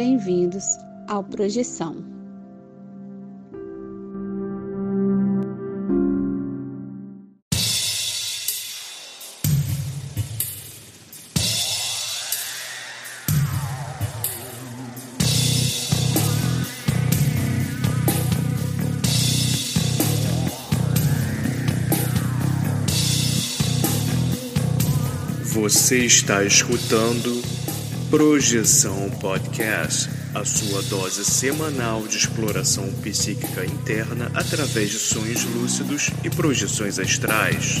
bem-vindos ao Projeção. Você está escutando Projeção Podcast, a sua dose semanal de exploração psíquica interna através de sonhos lúcidos e projeções astrais.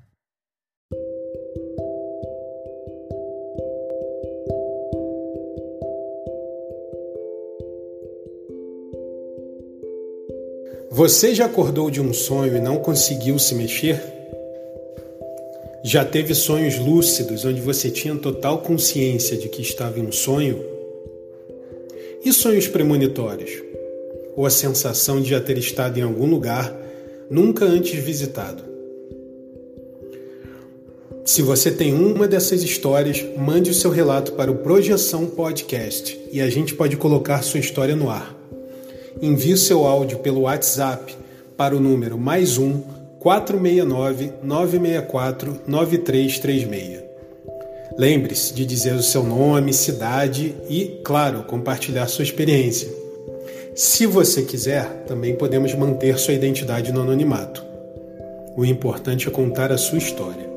Você já acordou de um sonho e não conseguiu se mexer? Já teve sonhos lúcidos onde você tinha total consciência de que estava em um sonho? E sonhos premonitórios? Ou a sensação de já ter estado em algum lugar nunca antes visitado? Se você tem uma dessas histórias, mande o seu relato para o Projeção Podcast e a gente pode colocar sua história no ar envie seu áudio pelo WhatsApp para o número mais um 469 964 9336. Lembre-se de dizer o seu nome, cidade e, claro, compartilhar sua experiência. Se você quiser, também podemos manter sua identidade no anonimato. O importante é contar a sua história.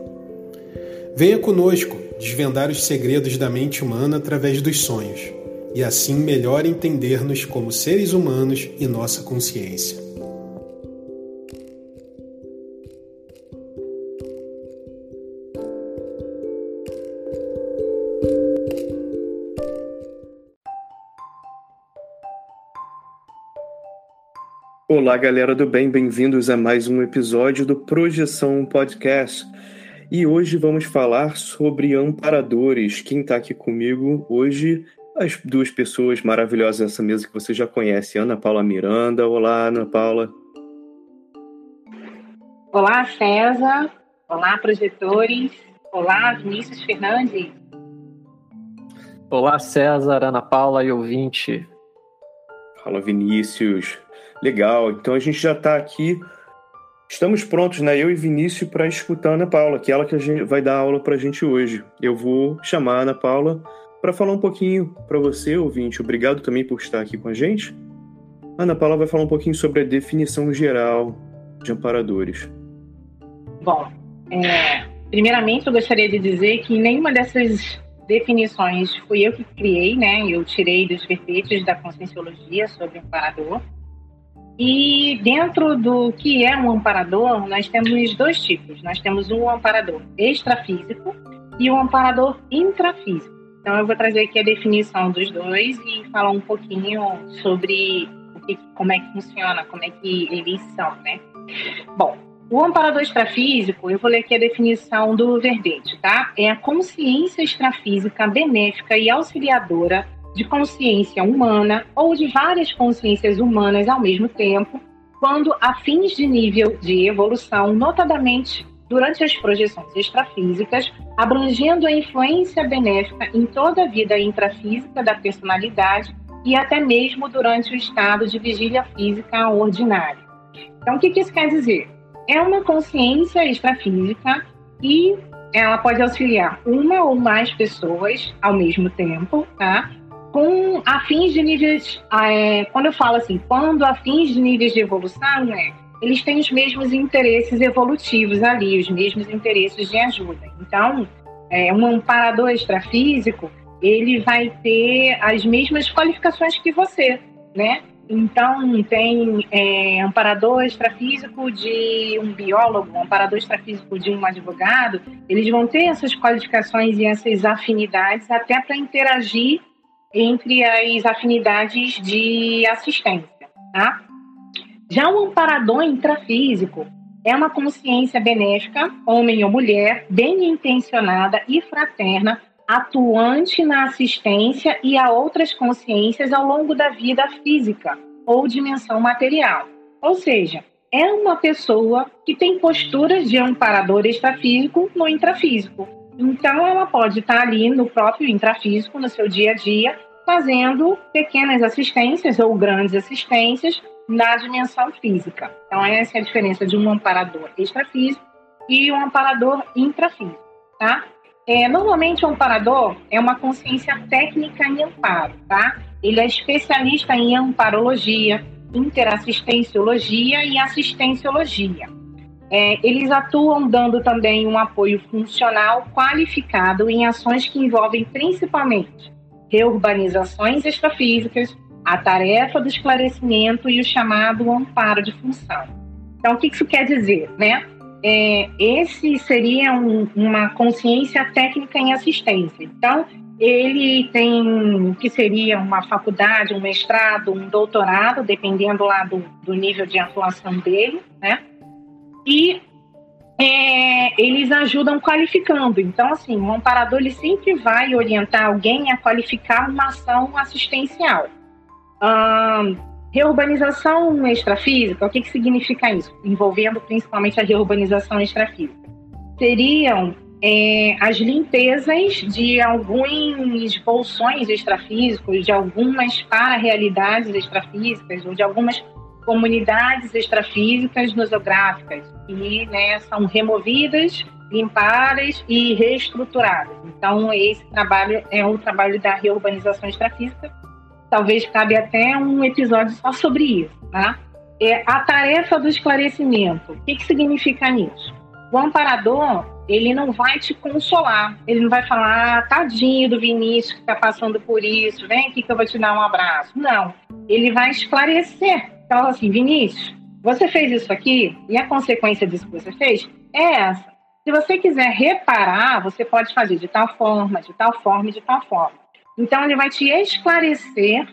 Venha conosco desvendar os segredos da mente humana através dos sonhos e assim melhor entender-nos como seres humanos e nossa consciência. Olá, galera do bem, bem-vindos a mais um episódio do Projeção Podcast. E hoje vamos falar sobre amparadores. Quem está aqui comigo hoje as duas pessoas maravilhosas nessa mesa que você já conhece, Ana Paula Miranda. Olá, Ana Paula. Olá, César. Olá, projetores. Olá, Vinícius Fernandes. Olá, César, Ana Paula e ouvinte. Fala, Vinícius. Legal. Então a gente já está aqui. Estamos prontos, né? Eu e Vinícius, para escutar a Ana Paula, que é ela que a gente vai dar aula para a gente hoje. Eu vou chamar a Ana Paula para falar um pouquinho para você, ouvinte. Obrigado também por estar aqui com a gente. Ana Paula vai falar um pouquinho sobre a definição geral de amparadores. Bom, é, primeiramente eu gostaria de dizer que nenhuma dessas definições fui eu que criei, né? Eu tirei dos verbetes da conscienciologia sobre amparador. E dentro do que é um amparador, nós temos dois tipos. Nós temos um amparador extrafísico e um amparador intrafísico. Então, eu vou trazer aqui a definição dos dois e falar um pouquinho sobre o que, como é que funciona, como é que eles são, né? Bom, o amparador extrafísico, eu vou ler aqui a definição do verbete, tá? É a consciência extrafísica benéfica e auxiliadora de consciência humana ou de várias consciências humanas ao mesmo tempo, quando a fins de nível de evolução, notadamente durante as projeções extrafísicas, abrangendo a influência benéfica em toda a vida intrafísica da personalidade e até mesmo durante o estado de vigília física ordinária. Então, o que isso quer dizer? É uma consciência extrafísica e ela pode auxiliar uma ou mais pessoas ao mesmo tempo, tá? Com afins de níveis, é, quando eu falo assim, quando afins de níveis de evolução, é eles têm os mesmos interesses evolutivos ali, os mesmos interesses de ajuda. Então, é, um amparador extrafísico, ele vai ter as mesmas qualificações que você, né? Então, tem é, amparador extrafísico de um biólogo, amparador extrafísico de um advogado, eles vão ter essas qualificações e essas afinidades até para interagir entre as afinidades de assistência, tá? Já o amparador intrafísico é uma consciência benéfica, homem ou mulher, bem intencionada e fraterna, atuante na assistência e a outras consciências ao longo da vida física ou dimensão material. Ou seja, é uma pessoa que tem posturas de amparador extrafísico no intrafísico. Então, ela pode estar ali no próprio intrafísico, no seu dia a dia, fazendo pequenas assistências ou grandes assistências na dimensão física. Então, essa é a diferença de um amparador extrafísico e um amparador intrafísico, tá? É, normalmente, o amparador é uma consciência técnica em amparo, tá? Ele é especialista em amparologia, interassistenciologia e assistenciologia. É, eles atuam dando também um apoio funcional qualificado em ações que envolvem principalmente reurbanizações extrafísicas, a tarefa do esclarecimento e o chamado amparo de função. Então, o que isso quer dizer, né? É, esse seria um, uma consciência técnica em assistência. Então, ele tem o que seria uma faculdade, um mestrado, um doutorado, dependendo lá do, do nível de atuação dele, né? E é, eles ajudam qualificando. Então, assim, o amparador ele sempre vai orientar alguém a qualificar uma ação assistencial. Hum, reurbanização extrafísica, o que, que significa isso? Envolvendo principalmente a reurbanização extrafísica. Seriam é, as limpezas de alguns bolsões extrafísicos, de algumas para-realidades extrafísicas, ou de algumas comunidades extrafísicas nosográficas, que né, são removidas, limpadas e reestruturadas. Então, esse trabalho é o trabalho da reurbanização extrafísica, talvez cabe até um episódio só sobre isso, tá? É a tarefa do esclarecimento. O que, que significa isso? O amparador, ele não vai te consolar, ele não vai falar, ah, tadinho do Vinícius que está passando por isso, vem aqui que eu vou te dar um abraço. Não, ele vai esclarecer. Então, assim, Vinícius, você fez isso aqui e a consequência disso que você fez é essa. Se você quiser reparar, você pode fazer de tal forma, de tal forma de tal forma. Então, ele vai te esclarecer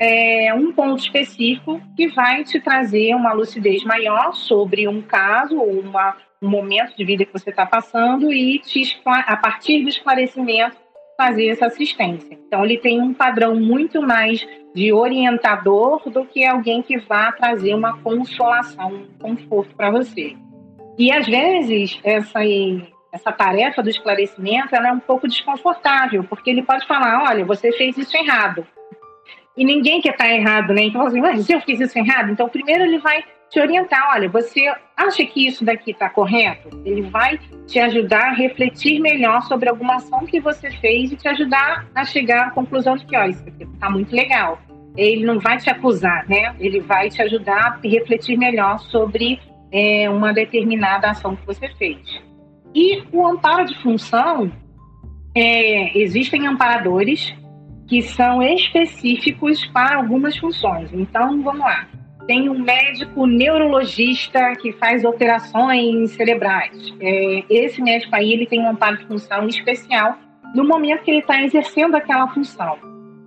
é, um ponto específico que vai te trazer uma lucidez maior sobre um caso ou uma, um momento de vida que você está passando e te, a partir do esclarecimento fazer essa assistência. Então, ele tem um padrão muito mais de orientador do que alguém que vá trazer uma consolação, um conforto para você. E às vezes essa essa tarefa do esclarecimento ela é um pouco desconfortável, porque ele pode falar, olha, você fez isso errado. E ninguém quer estar errado, né? Então, assim, mas eu fiz isso errado? Então, primeiro ele vai te orientar, olha, você acha que isso daqui está correto? Ele vai te ajudar a refletir melhor sobre alguma ação que você fez e te ajudar a chegar à conclusão de que, olha, isso aqui está muito legal. Ele não vai te acusar, né? Ele vai te ajudar a refletir melhor sobre é, uma determinada ação que você fez. E o amparo de função, é, existem amparadores que são específicos para algumas funções. Então, vamos lá. Tem um médico neurologista que faz operações cerebrais. É, esse médico aí ele tem um amparo de função especial no momento que ele está exercendo aquela função.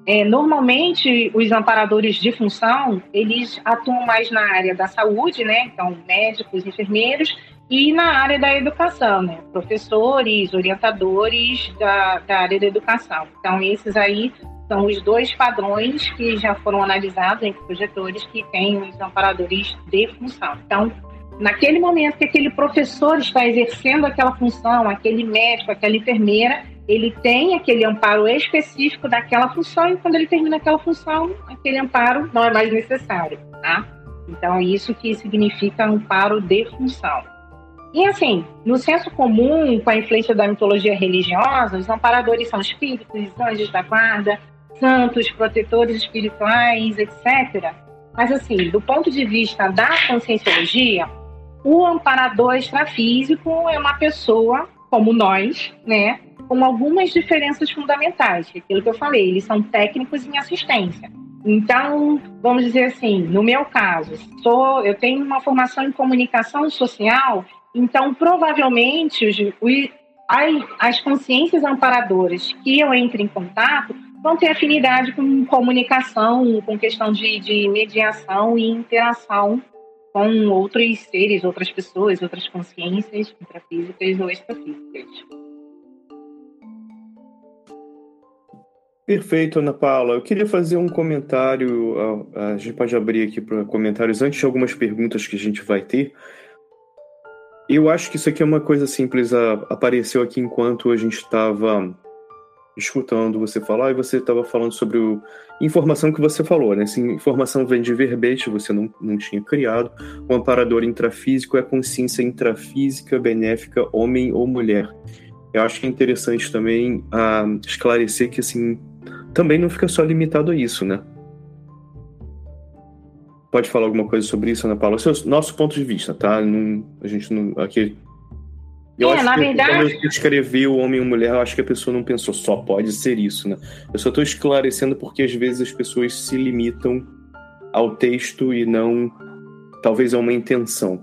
É, normalmente, os amparadores de função, eles atuam mais na área da saúde, né? Então, médicos, enfermeiros, e na área da educação, né? professores, orientadores da, da área da educação. Então, esses aí são os dois padrões que já foram analisados entre projetores que têm os amparadores de função. Então, naquele momento que aquele professor está exercendo aquela função, aquele médico, aquela enfermeira, ele tem aquele amparo específico daquela função e quando ele termina aquela função, aquele amparo não é mais necessário, tá? Então, isso que significa amparo de função. E assim, no senso comum, com a influência da mitologia religiosa, os amparadores são espíritos, anjos da guarda, santos, protetores espirituais, etc. Mas, assim, do ponto de vista da conscienciologia, o amparador extrafísico é uma pessoa como nós, né, com algumas diferenças fundamentais. Aquilo que eu falei, eles são técnicos em assistência. Então, vamos dizer assim, no meu caso, sou, eu tenho uma formação em comunicação social, então provavelmente os, os, as consciências amparadoras que eu entre em contato vão ter afinidade com comunicação, com questão de, de mediação e interação com outros seres, outras pessoas, outras consciências intrafísicas ou extrafísicas. Perfeito, Ana Paula. Eu queria fazer um comentário. A gente pode abrir aqui para comentários antes de algumas perguntas que a gente vai ter. Eu acho que isso aqui é uma coisa simples. Apareceu aqui enquanto a gente estava escutando você falar e você estava falando sobre o informação que você falou, né? Essa informação vem de verbete, você não, não tinha criado. O amparador intrafísico é a consciência intrafísica benéfica, homem ou mulher. Eu acho que é interessante também uh, esclarecer que, assim, também não fica só limitado a isso, né? Pode falar alguma coisa sobre isso, Ana Paula? O nosso ponto de vista, tá? Não, a gente não. Aqui. Eu é, acho na que verdade... quando eu escrevi o homem e mulher, eu acho que a pessoa não pensou só pode ser isso, né? Eu só estou esclarecendo porque às vezes as pessoas se limitam ao texto e não, talvez, a uma intenção.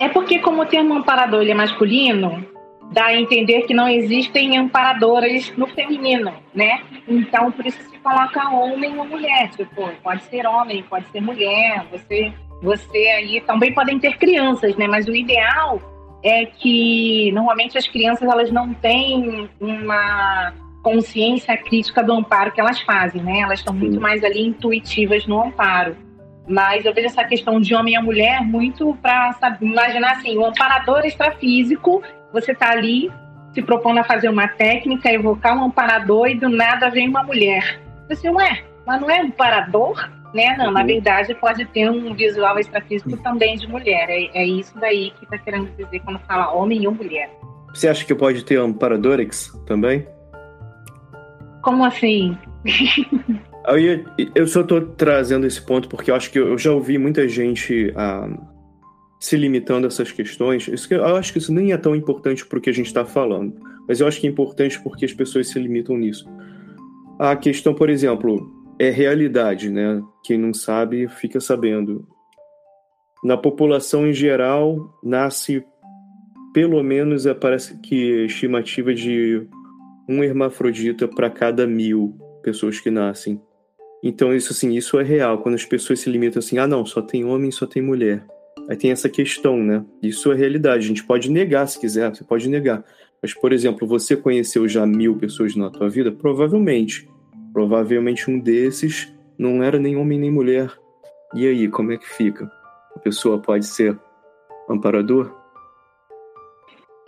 É porque, como o termo amparador ele é masculino, dá a entender que não existem amparadoras no feminino, né? Então, por isso se coloca homem ou mulher. Tipo, pode ser homem, pode ser mulher. Você, você aí também podem ter crianças, né? Mas o ideal é que normalmente as crianças elas não têm uma consciência crítica do amparo que elas fazem, né? Elas estão muito mais ali intuitivas no amparo. Mas eu vejo essa questão de homem e mulher muito para imaginar assim, o amparador extrafísico você está ali se propondo a fazer uma técnica, evocar um amparador e do nada vem uma mulher. Você, ué, mas não é amparador? Né? Não, na uhum. verdade pode ter um visual extrafísico também de mulher. É, é isso daí que está querendo dizer quando fala homem ou mulher. Você acha que pode ter amparadorix também? Como assim? eu, eu só estou trazendo esse ponto porque eu acho que eu já ouvi muita gente ah, se limitando a essas questões. Isso, eu acho que isso nem é tão importante para o que a gente está falando, mas eu acho que é importante porque as pessoas se limitam nisso. A questão, por exemplo, é realidade, né? Quem não sabe fica sabendo. Na população em geral, nasce pelo menos, é, parece que estimativa de um hermafrodita para cada mil pessoas que nascem. Então, isso assim, isso é real. Quando as pessoas se limitam assim, ah, não, só tem homem, só tem mulher. Aí tem essa questão, né? Isso é realidade. A gente pode negar se quiser, você pode negar. Mas, por exemplo, você conheceu já mil pessoas na tua vida? Provavelmente. Provavelmente um desses não era nem homem nem mulher. E aí, como é que fica? A pessoa pode ser amparador?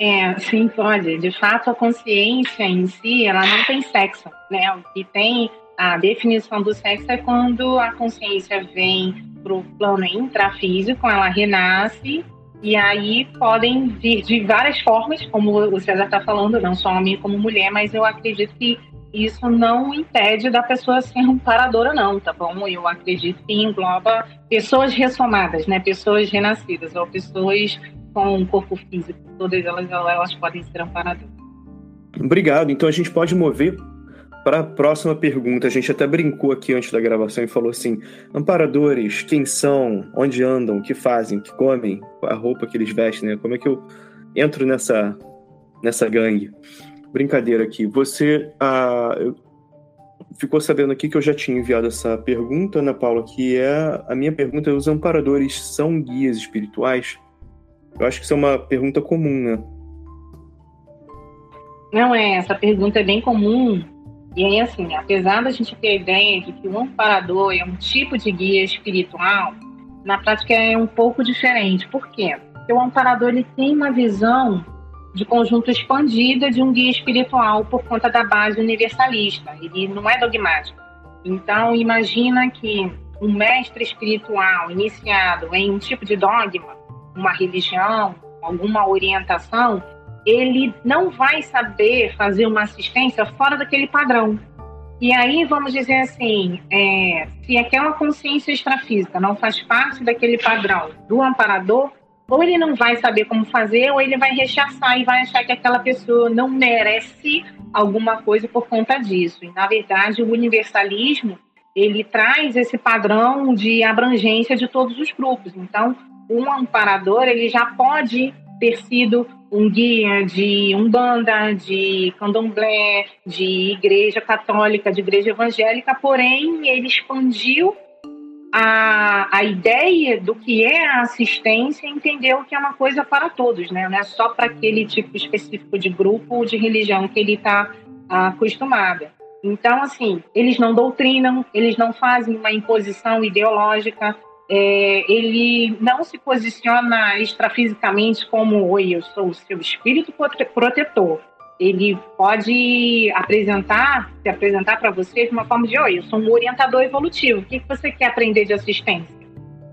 É, sim, pode. De fato, a consciência em si, ela não tem sexo, né? O que tem a definição do sexo é quando a consciência vem para o plano intrafísico, ela renasce e aí podem vir de várias formas, como o César está falando, não só homem como mulher, mas eu acredito que isso não impede da pessoa ser um paradora, não, tá bom? Eu acredito que engloba pessoas ressomadas, né? Pessoas renascidas, ou pessoas com um corpo físico. Todas elas, elas podem ser amparadoras. Obrigado. Então a gente pode mover para a próxima pergunta, a gente até brincou aqui antes da gravação e falou assim: amparadores, quem são? Onde andam? Que fazem? Que comem? A roupa que eles vestem, né? Como é que eu entro nessa, nessa gangue? Brincadeira aqui. Você ah, ficou sabendo aqui que eu já tinha enviado essa pergunta, Ana Paula, que é a minha pergunta: os amparadores são guias espirituais? Eu acho que isso é uma pergunta comum, né? Não é, essa pergunta é bem comum e aí, assim, apesar da gente ter a ideia de que o amparador é um tipo de guia espiritual, na prática é um pouco diferente. Por quê? Porque o amparador ele tem uma visão de conjunto expandida de um guia espiritual por conta da base universalista. Ele não é dogmático. Então, imagina que um mestre espiritual iniciado em um tipo de dogma, uma religião, alguma orientação, ele não vai saber fazer uma assistência fora daquele padrão. E aí, vamos dizer assim, é, se aquela consciência extrafísica não faz parte daquele padrão do amparador, ou ele não vai saber como fazer, ou ele vai rechaçar e vai achar que aquela pessoa não merece alguma coisa por conta disso. E, na verdade, o universalismo ele traz esse padrão de abrangência de todos os grupos. Então, um amparador ele já pode ter sido um guia de umbanda, de candomblé, de igreja católica, de igreja evangélica, porém ele expandiu a, a ideia do que é a assistência e entendeu que é uma coisa para todos, né? não é só para aquele tipo específico de grupo ou de religião que ele está acostumado. Então, assim, eles não doutrinam, eles não fazem uma imposição ideológica, é, ele não se posiciona extrafisicamente como, oi, eu sou o seu espírito protetor. Ele pode apresentar, se apresentar para você de uma forma de, oi, eu sou um orientador evolutivo. O que você quer aprender de assistência?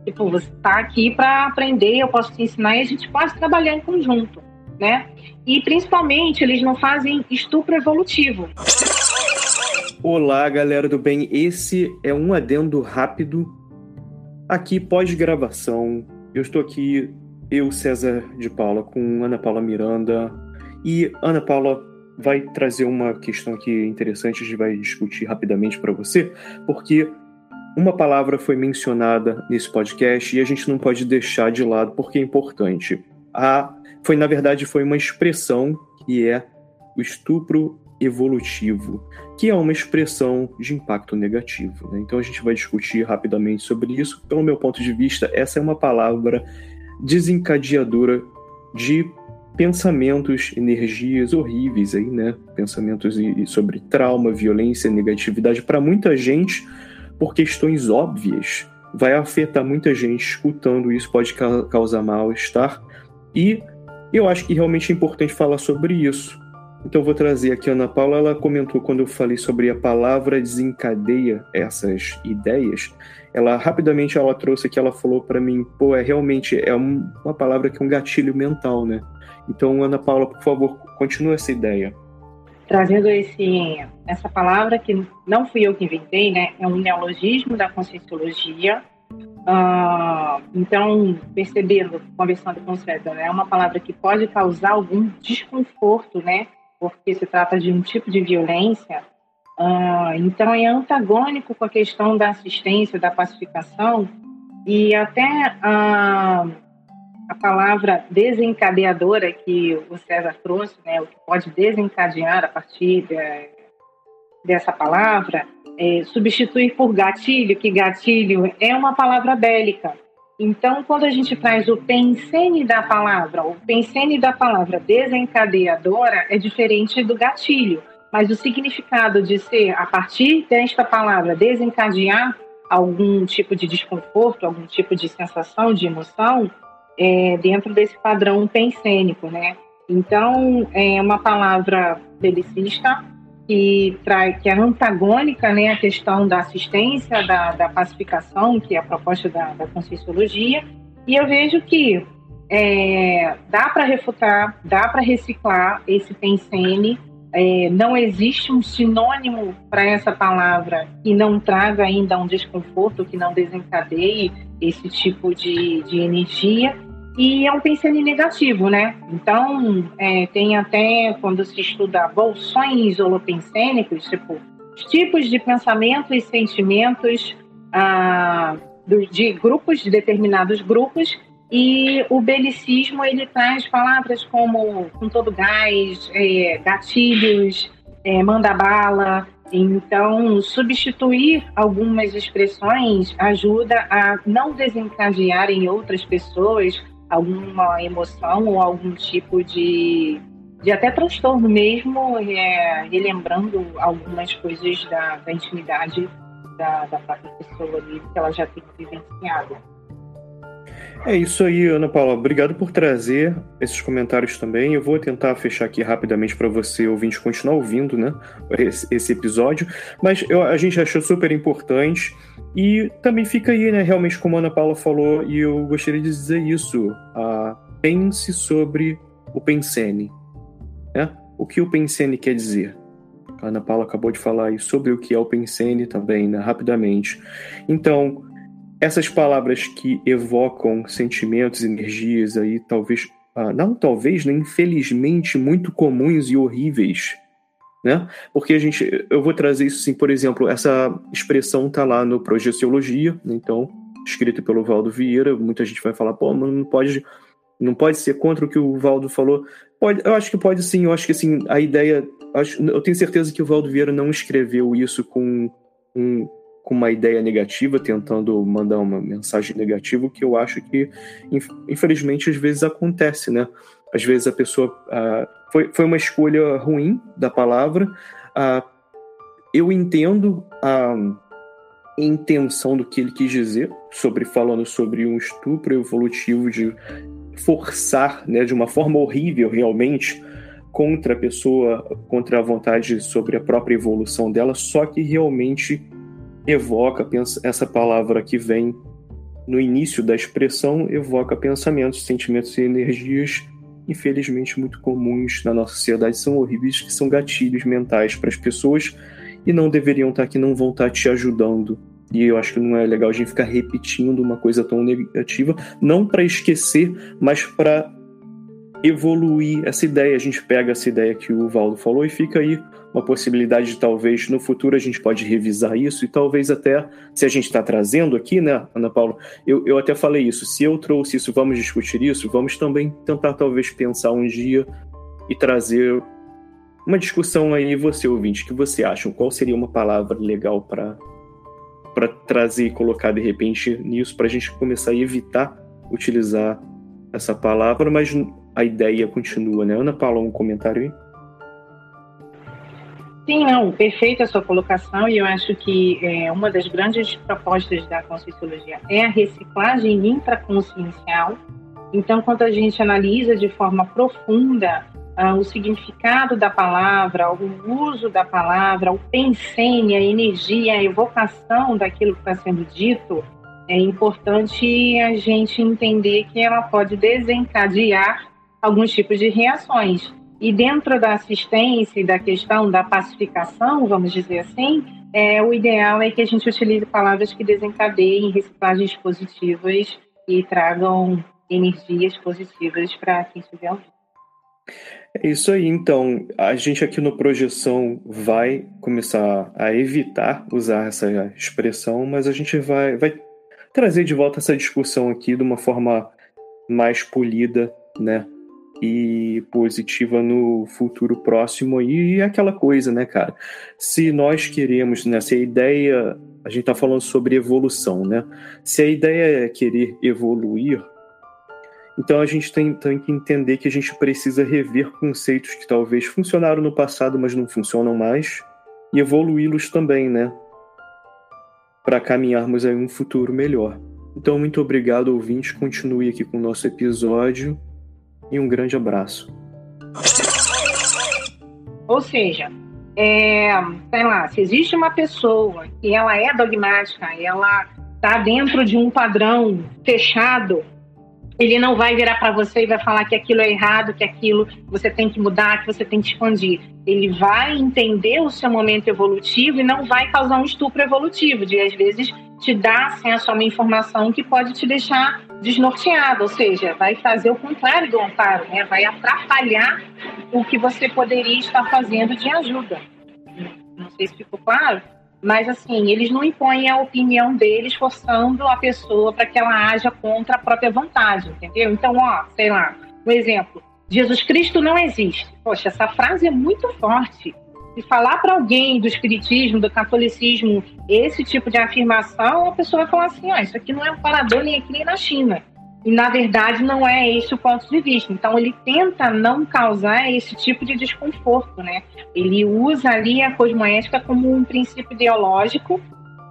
Tipo, você está aqui para aprender, eu posso te ensinar e a gente pode trabalhar em conjunto, né? E principalmente eles não fazem estupro evolutivo. Olá, galera do bem. Esse é um adendo rápido aqui pós-gravação. Eu estou aqui, eu, César de Paula, com Ana Paula Miranda. E Ana Paula vai trazer uma questão aqui interessante, a gente vai discutir rapidamente para você, porque uma palavra foi mencionada nesse podcast e a gente não pode deixar de lado porque é importante. A, foi, na verdade, foi uma expressão que é o estupro evolutivo, que é uma expressão de impacto negativo. Né? Então a gente vai discutir rapidamente sobre isso. Pelo meu ponto de vista, essa é uma palavra desencadeadora de pensamentos, energias horríveis aí, né? Pensamentos sobre trauma, violência, negatividade para muita gente por questões óbvias. Vai afetar muita gente escutando isso, pode causar mal-estar. E eu acho que realmente é importante falar sobre isso então vou trazer aqui a Ana Paula, ela comentou quando eu falei sobre a palavra desencadeia essas ideias, ela rapidamente ela trouxe que ela falou para mim, pô, é realmente é um, uma palavra que é um gatilho mental, né? Então Ana Paula, por favor, continue essa ideia. Trazendo esse essa palavra que não fui eu que inventei, né? É um neologismo da conscienciologia. Uh, então, percebendo, conversando com o César, né, é uma palavra que pode causar algum desconforto, né? Porque se trata de um tipo de violência, uh, então é antagônico com a questão da assistência, da pacificação, e até uh, a palavra desencadeadora que o César trouxe, né, o que pode desencadear a partir de, dessa palavra, é substituir por gatilho, que gatilho é uma palavra bélica. Então, quando a gente traz o pensene da palavra, o pensene da palavra desencadeadora é diferente do gatilho, mas o significado de ser, a partir desta palavra, desencadear algum tipo de desconforto, algum tipo de sensação, de emoção, é dentro desse padrão pensênico, né? Então, é uma palavra belicista, que, que é antagônica né, à questão da assistência, da, da pacificação, que é a proposta da, da conscienciologia, e eu vejo que é, dá para refutar, dá para reciclar esse pensene, é, não existe um sinônimo para essa palavra que não traga ainda um desconforto, que não desencadeie esse tipo de, de energia, e é um pensamento negativo, né? Então, é, tem até, quando se estuda bolsões holopensênicos, tipo, tipos de pensamento e sentimentos ah, de grupos, de determinados grupos, e o belicismo, ele traz palavras como com todo gás, é, gatilhos, é, manda bala, então, substituir algumas expressões ajuda a não desencadear em outras pessoas alguma emoção ou algum tipo de, de até transtorno mesmo, é, relembrando algumas coisas da, da intimidade da, da própria pessoa ali, que ela já tem vivenciado. É isso aí, Ana Paula. Obrigado por trazer esses comentários também. Eu vou tentar fechar aqui rapidamente para você, ouvinte, continuar ouvindo né, esse, esse episódio. Mas eu, a gente achou super importante. E também fica aí, né, realmente, como a Ana Paula falou, e eu gostaria de dizer isso. Uh, pense sobre o pensene. Né? O que o pensene quer dizer? A Ana Paula acabou de falar aí sobre o que é o Pensene também, né, rapidamente. Então, essas palavras que evocam sentimentos, energias aí, talvez, ah, não talvez, né, infelizmente, muito comuns e horríveis, né? Porque a gente, eu vou trazer isso sim, por exemplo, essa expressão tá lá no Projeciologia, né, então, escrito pelo Valdo Vieira, muita gente vai falar, pô, mas não pode, não pode ser contra o que o Valdo falou. Pode, eu acho que pode sim, eu acho que assim, a ideia, eu tenho certeza que o Valdo Vieira não escreveu isso com um, com uma ideia negativa, tentando mandar uma mensagem negativa, que eu acho que, infelizmente, às vezes acontece, né? Às vezes a pessoa. Foi, foi uma escolha ruim da palavra. Eu entendo a intenção do que ele quis dizer, sobre falando sobre um estupro evolutivo de forçar, né, de uma forma horrível realmente, contra a pessoa, contra a vontade sobre a própria evolução dela, só que realmente evoca essa palavra que vem no início da expressão evoca pensamentos, sentimentos e energias infelizmente muito comuns na nossa sociedade são horríveis que são gatilhos mentais para as pessoas e não deveriam estar aqui, não vão estar te ajudando. E eu acho que não é legal a gente ficar repetindo uma coisa tão negativa, não para esquecer, mas para evoluir essa ideia. A gente pega essa ideia que o Valdo falou e fica aí uma possibilidade de talvez no futuro a gente pode revisar isso e talvez até, se a gente está trazendo aqui, né, Ana Paula, eu, eu até falei isso, se eu trouxe isso, vamos discutir isso, vamos também tentar talvez pensar um dia e trazer uma discussão aí, você ouvinte, o que você acha? Qual seria uma palavra legal para para trazer e colocar de repente nisso, para a gente começar a evitar utilizar essa palavra, mas a ideia continua, né? Ana Paula, um comentário aí? Sim, não, perfeita a sua colocação e eu acho que é, uma das grandes propostas da Conscienciologia é a reciclagem intraconsciencial. Então, quando a gente analisa de forma profunda ah, o significado da palavra, o uso da palavra, o pensene, a energia, a evocação daquilo que está sendo dito, é importante a gente entender que ela pode desencadear alguns tipos de reações. E dentro da assistência e da questão da pacificação, vamos dizer assim, é, o ideal é que a gente utilize palavras que desencadeiem reciclagens positivas e tragam energias positivas para quem estiver ouvindo. É isso aí, então. A gente aqui no Projeção vai começar a evitar usar essa expressão, mas a gente vai, vai trazer de volta essa discussão aqui de uma forma mais polida, né? E positiva no futuro próximo e aquela coisa, né, cara? Se nós queremos, né, se a ideia, a gente tá falando sobre evolução, né? Se a ideia é querer evoluir, então a gente tem, tem que entender que a gente precisa rever conceitos que talvez funcionaram no passado, mas não funcionam mais, e evoluí-los também, né? Para caminharmos aí um futuro melhor. Então, muito obrigado, ouvinte. Continue aqui com o nosso episódio e um grande abraço. Ou seja, é, sei lá, se existe uma pessoa que ela é dogmática, ela está dentro de um padrão fechado, ele não vai virar para você e vai falar que aquilo é errado, que aquilo você tem que mudar, que você tem que expandir. Ele vai entender o seu momento evolutivo e não vai causar um estupro evolutivo, de às vezes te dar acesso a uma informação que pode te deixar desnorteado, ou seja, vai fazer o contrário do amparo, né? vai atrapalhar o que você poderia estar fazendo de ajuda. Não sei se ficou claro, mas assim, eles não impõem a opinião deles forçando a pessoa para que ela haja contra a própria vontade, entendeu? Então, ó, sei lá, um exemplo, Jesus Cristo não existe. Poxa, essa frase é muito forte. E falar para alguém do espiritismo, do catolicismo, esse tipo de afirmação, a pessoa vai falar assim: ah, isso aqui não é um parador nem aqui nem na China. E na verdade não é esse o ponto de vista. Então ele tenta não causar esse tipo de desconforto, né? Ele usa ali a cosmoética como um princípio ideológico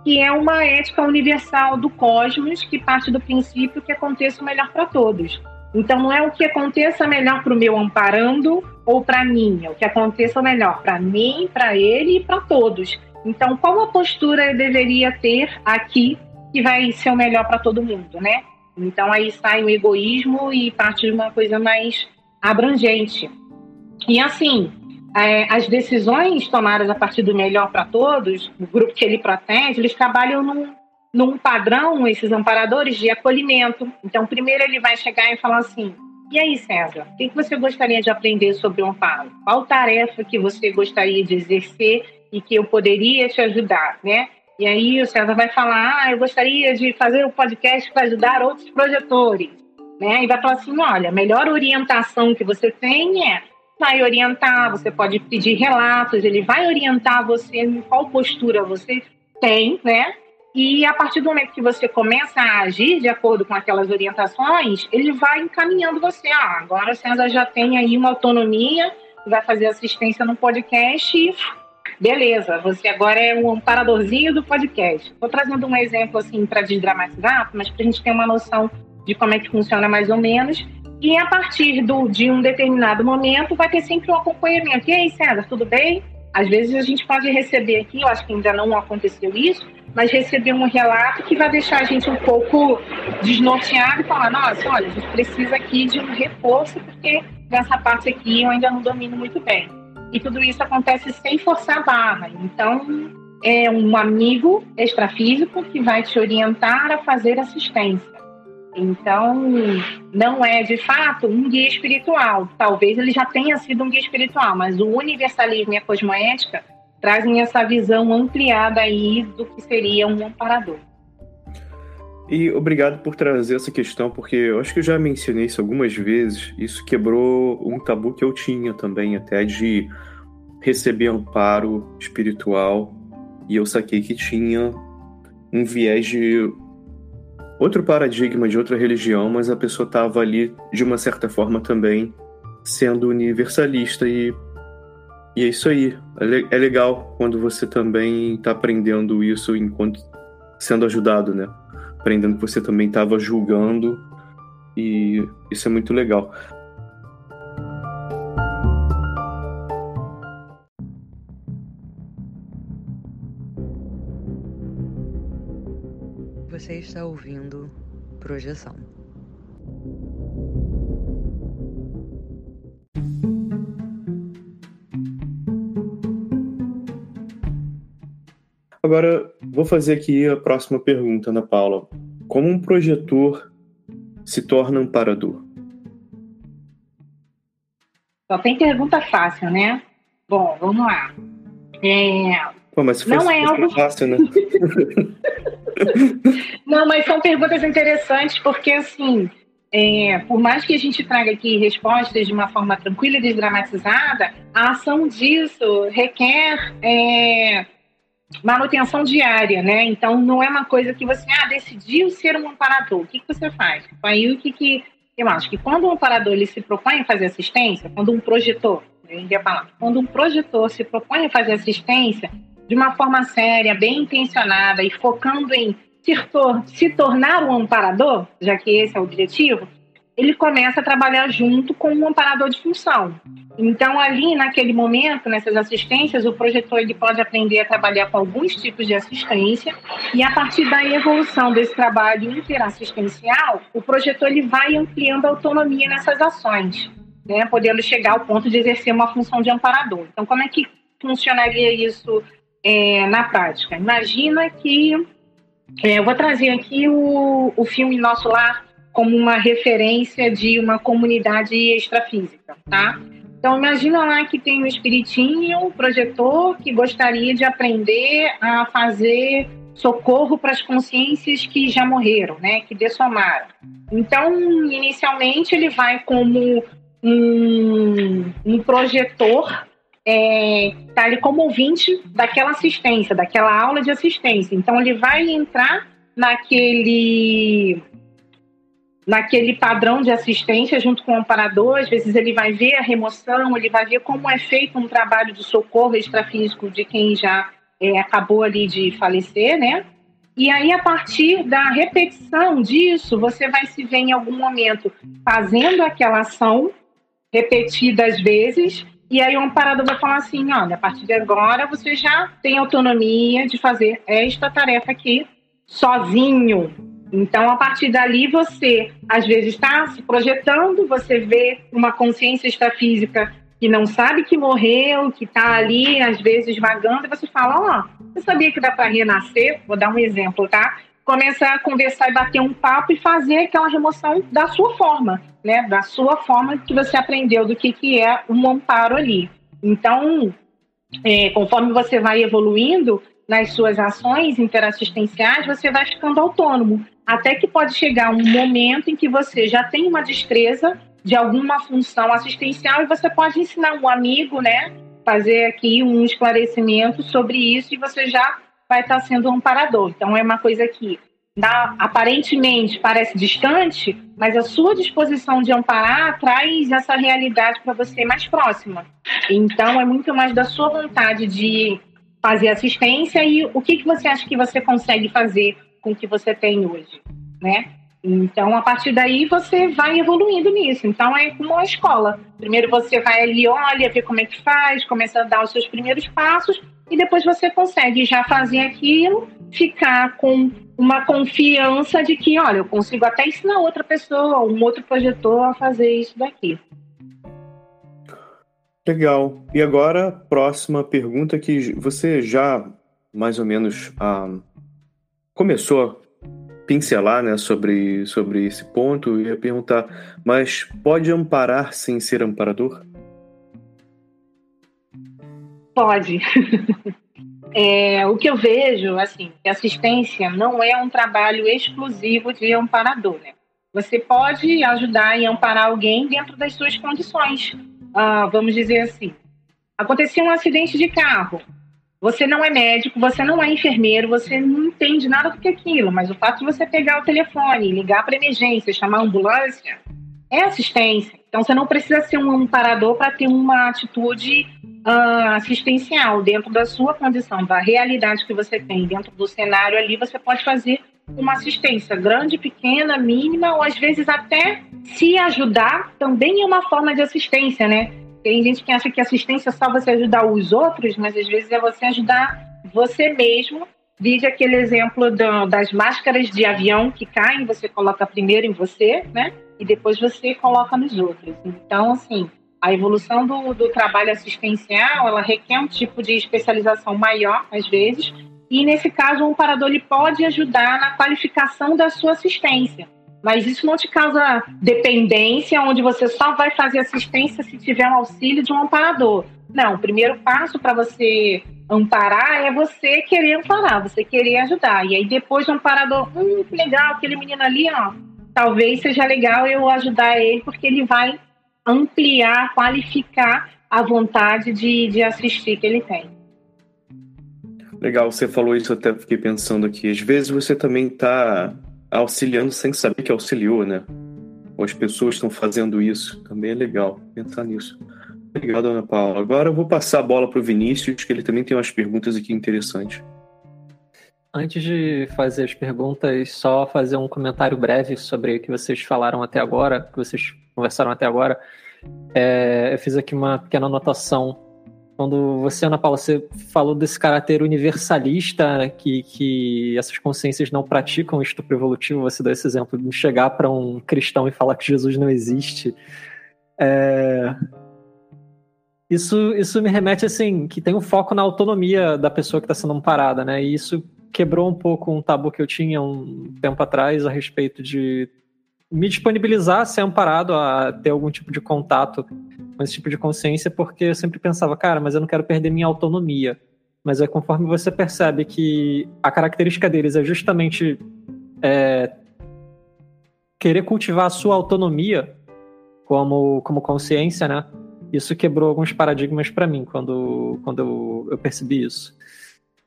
que é uma ética universal do cosmos que parte do princípio que aconteça o melhor para todos. Então não é o que aconteça melhor para o meu amparando ou para mim, é o que aconteça melhor para mim, para ele e para todos. Então qual a postura eu deveria ter aqui que vai ser o melhor para todo mundo, né? Então aí sai o egoísmo e parte de uma coisa mais abrangente. E assim, é, as decisões tomadas a partir do melhor para todos, o grupo que ele protege, eles trabalham num, num padrão, esses amparadores, de acolhimento. Então, primeiro ele vai chegar e falar assim: e aí, César, o que você gostaria de aprender sobre o amparo? Qual tarefa que você gostaria de exercer e que eu poderia te ajudar, né? E aí o César vai falar, ah, eu gostaria de fazer um podcast para ajudar outros projetores, né? E vai falar assim, olha, a melhor orientação que você tem é vai orientar, você pode pedir relatos, ele vai orientar você em qual postura você tem, né? E a partir do momento que você começa a agir de acordo com aquelas orientações, ele vai encaminhando você. Ah, agora a César já tem aí uma autonomia, vai fazer assistência no podcast e beleza, você agora é um amparadorzinho do podcast. Estou trazendo um exemplo assim para desdramatizar, mas para a gente ter uma noção de como é que funciona mais ou menos. E a partir do, de um determinado momento, vai ter sempre um acompanhamento. E aí, César, tudo bem? Às vezes a gente pode receber aqui, eu acho que ainda não aconteceu isso, mas receber um relato que vai deixar a gente um pouco desnorteado e falar: nossa, olha, a gente precisa aqui de um reforço, porque nessa parte aqui eu ainda não domino muito bem. E tudo isso acontece sem forçar a barra. Então, é um amigo extrafísico que vai te orientar a fazer assistência. Então, não é de fato um guia espiritual. Talvez ele já tenha sido um guia espiritual, mas o universalismo e a cosmoética trazem essa visão ampliada aí do que seria um amparador. E obrigado por trazer essa questão, porque eu acho que eu já mencionei isso algumas vezes. Isso quebrou um tabu que eu tinha também, até de receber amparo espiritual. E eu saquei que tinha um viés de outro paradigma de outra religião, mas a pessoa estava ali, de uma certa forma, também sendo universalista. E, e é isso aí. É, é legal quando você também está aprendendo isso enquanto sendo ajudado, né? Aprendendo que você também estava julgando. E isso é muito legal. Você está ouvindo Projeção. Agora, vou fazer aqui a próxima pergunta, Ana Paula. Como um projetor se torna amparador? Só tem pergunta fácil, né? Bom, vamos lá. É... Pô, mas se fosse, não é algo fácil, né? Não, mas são perguntas interessantes porque, assim, é, por mais que a gente traga aqui respostas de uma forma tranquila e desdramatizada, a ação disso requer é, manutenção diária, né? Então, não é uma coisa que você, ah, decidiu ser um amparador. O que, que você faz? Aí, o que, que eu acho que quando um amparador ele se propõe a fazer assistência, quando um projetor, eu ia falar, quando um projetor se propõe a fazer assistência, de uma forma séria, bem intencionada e focando em se, tor se tornar um amparador, já que esse é o objetivo, ele começa a trabalhar junto com um amparador de função. Então, ali, naquele momento, nessas assistências, o projetor ele pode aprender a trabalhar com alguns tipos de assistência e, a partir da evolução desse trabalho interassistencial, o projetor ele vai ampliando a autonomia nessas ações, né, podendo chegar ao ponto de exercer uma função de amparador. Então, como é que funcionaria isso é, na prática. Imagina que é, eu vou trazer aqui o, o filme Nosso Lar como uma referência de uma comunidade extrafísica, tá? Então imagina lá que tem um espiritinho, um projetor que gostaria de aprender a fazer socorro para as consciências que já morreram, né, que dessomaram. Então, inicialmente ele vai como um, um projetor é, tá ali como ouvinte daquela assistência, daquela aula de assistência. Então ele vai entrar naquele naquele padrão de assistência junto com o amparador, às vezes ele vai ver a remoção, ele vai ver como é feito um trabalho de socorro extrafísico de quem já é, acabou ali de falecer, né? E aí, a partir da repetição disso, você vai se ver em algum momento fazendo aquela ação repetidas vezes e aí o amparador vai falar assim, olha, a partir de agora você já tem autonomia de fazer esta tarefa aqui sozinho. Então, a partir dali, você, às vezes, está se projetando, você vê uma consciência extrafísica que não sabe que morreu, que está ali, às vezes, vagando, e você fala, ó, oh, você sabia que dá para renascer? Vou dar um exemplo, tá? Começar a conversar e bater um papo e fazer aquela remoção da sua forma, né? Da sua forma que você aprendeu do que, que é um amparo ali. Então, é, conforme você vai evoluindo nas suas ações interassistenciais, você vai ficando autônomo. Até que pode chegar um momento em que você já tem uma destreza de alguma função assistencial e você pode ensinar um amigo, né? Fazer aqui um esclarecimento sobre isso e você já vai estar sendo um amparador. Então é uma coisa que na, aparentemente parece distante, mas a sua disposição de amparar traz essa realidade para você mais próxima. Então é muito mais da sua vontade de fazer assistência e o que, que você acha que você consegue fazer com o que você tem hoje, né? Então, a partir daí, você vai evoluindo nisso. Então, é como uma escola. Primeiro você vai ali, olha, vê como é que faz, começa a dar os seus primeiros passos, e depois você consegue já fazer aquilo, ficar com uma confiança de que, olha, eu consigo até ensinar outra pessoa, um outro projetor a fazer isso daqui. Legal. E agora, próxima pergunta que você já mais ou menos ah, começou pincelar né, sobre, sobre esse ponto, eu ia perguntar, mas pode amparar sem ser amparador? Pode. é, o que eu vejo, assim, que assistência não é um trabalho exclusivo de amparador, né? Você pode ajudar e amparar alguém dentro das suas condições. Ah, vamos dizer assim, aconteceu um acidente de carro. Você não é médico, você não é enfermeiro, você não entende nada do que é aquilo, mas o fato de você pegar o telefone, ligar para emergência, chamar a ambulância, é assistência. Então você não precisa ser um amparador para ter uma atitude uh, assistencial dentro da sua condição, da realidade que você tem, dentro do cenário ali, você pode fazer uma assistência grande, pequena, mínima, ou às vezes até se ajudar também é uma forma de assistência, né? Tem gente que acha que assistência é só você ajudar os outros, mas às vezes é você ajudar você mesmo. Vide aquele exemplo do, das máscaras de avião que caem, você coloca primeiro em você, né? E depois você coloca nos outros. Então, assim, a evolução do, do trabalho assistencial, ela requer um tipo de especialização maior, às vezes, e nesse caso, o um parador ele pode ajudar na qualificação da sua assistência. Mas isso não te causa dependência, onde você só vai fazer assistência se tiver um auxílio de um amparador. Não, o primeiro passo para você amparar é você querer amparar, você querer ajudar. E aí depois do amparador, hum, que legal, aquele menino ali, ó, talvez seja legal eu ajudar ele, porque ele vai ampliar, qualificar a vontade de, de assistir que ele tem. Legal, você falou isso, eu até fiquei pensando aqui. Às vezes você também está auxiliando sem saber que auxiliou, né? Ou as pessoas estão fazendo isso. Também é legal pensar nisso. Obrigado, Ana Paula. Agora eu vou passar a bola para o Vinícius, que ele também tem umas perguntas aqui interessantes. Antes de fazer as perguntas, só fazer um comentário breve sobre o que vocês falaram até agora, que vocês conversaram até agora. É, eu fiz aqui uma pequena anotação quando você, Ana Paula, você falou desse caráter universalista, que, que essas consciências não praticam estupro evolutivo, você deu esse exemplo de chegar para um cristão e falar que Jesus não existe. É... Isso, isso me remete, assim, que tem um foco na autonomia da pessoa que está sendo amparada, né? E isso quebrou um pouco um tabu que eu tinha um tempo atrás a respeito de me disponibilizar a ser amparado, a ter algum tipo de contato com esse tipo de consciência, porque eu sempre pensava, cara, mas eu não quero perder minha autonomia. Mas é conforme você percebe que a característica deles é justamente é, querer cultivar a sua autonomia como, como consciência, né? Isso quebrou alguns paradigmas para mim quando, quando eu, eu percebi isso.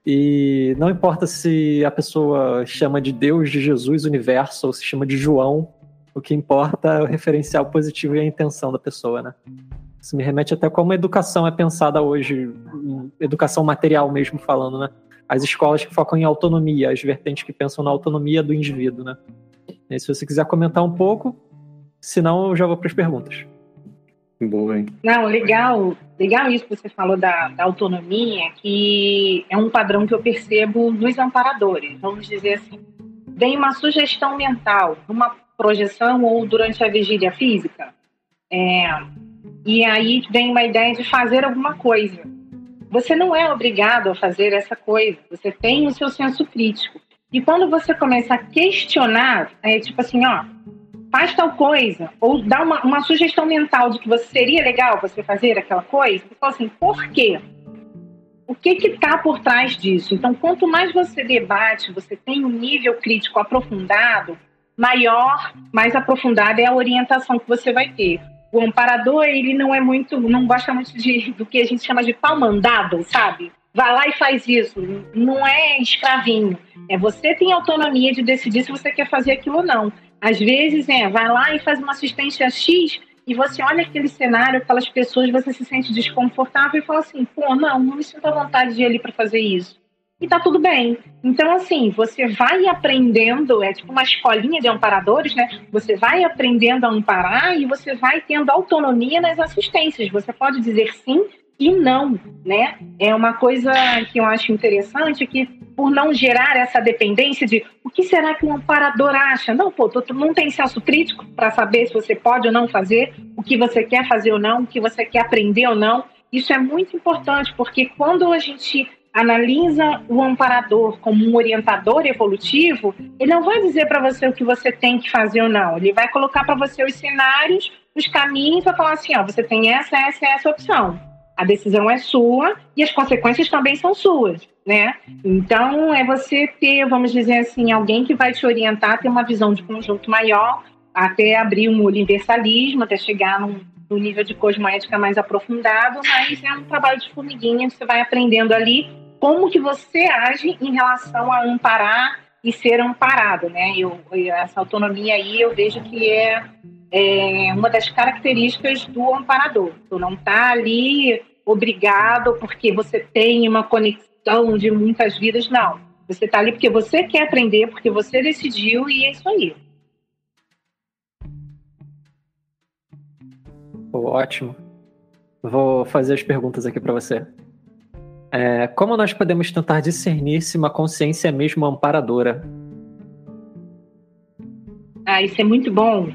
E não importa se a pessoa chama de Deus, de Jesus, universo, ou se chama de João, o que importa é o referencial positivo e a intenção da pessoa, né? Isso me remete até como a educação é pensada hoje, educação material mesmo falando, né? As escolas que focam em autonomia, as vertentes que pensam na autonomia do indivíduo, né? E se você quiser comentar um pouco, senão eu já vou para as perguntas. Boa, hein? Não, legal, legal isso que você falou da, da, autonomia, que é um padrão que eu percebo nos amparadores. Vamos dizer assim, vem uma sugestão mental, uma projeção ou durante a vigília física. É, e aí vem uma ideia de fazer alguma coisa. Você não é obrigado a fazer essa coisa, você tem o seu senso crítico. E quando você começa a questionar, é tipo assim, ó, faz tal coisa, ou dá uma, uma sugestão mental de que você seria legal você fazer aquela coisa, você fala assim, por quê? O que está por trás disso? Então, quanto mais você debate, você tem um nível crítico aprofundado, maior, mais aprofundada é a orientação que você vai ter. O amparador, ele não é muito, não gosta muito de, do que a gente chama de pau mandado, sabe? Vai lá e faz isso. Não é escravinho. É você tem autonomia de decidir se você quer fazer aquilo ou não. Às vezes, é, vai lá e faz uma assistência X e você olha aquele cenário, aquelas pessoas, você se sente desconfortável e fala assim, pô, não, não me sinto à vontade de ir ali para fazer isso. E tá tudo bem. Então, assim, você vai aprendendo, é tipo uma escolinha de amparadores, né? Você vai aprendendo a amparar e você vai tendo autonomia nas assistências. Você pode dizer sim e não, né? É uma coisa que eu acho interessante que por não gerar essa dependência de o que será que um amparador acha? Não, pô, tu, não tem senso crítico para saber se você pode ou não fazer, o que você quer fazer ou não, o que você quer aprender ou não. Isso é muito importante, porque quando a gente analisa o amparador como um orientador evolutivo, ele não vai dizer para você o que você tem que fazer ou não. Ele vai colocar para você os cenários, os caminhos, vai falar assim, ó, você tem essa, essa, essa opção a decisão é sua e as consequências também são suas, né? Então, é você ter, vamos dizer assim, alguém que vai te orientar, ter uma visão de conjunto maior, até abrir um universalismo, até chegar num, nível de cosmoética mais aprofundado, mas é um trabalho de formiguinha, você vai aprendendo ali como que você age em relação a amparar e ser amparado, né? Eu, essa autonomia aí eu vejo que é é uma das características do amparador. Tu não está ali obrigado porque você tem uma conexão de muitas vidas, não. Você está ali porque você quer aprender, porque você decidiu e é isso aí. Ótimo. Vou fazer as perguntas aqui para você. É, como nós podemos tentar discernir se uma consciência é mesmo amparadora? Ah, isso é muito bom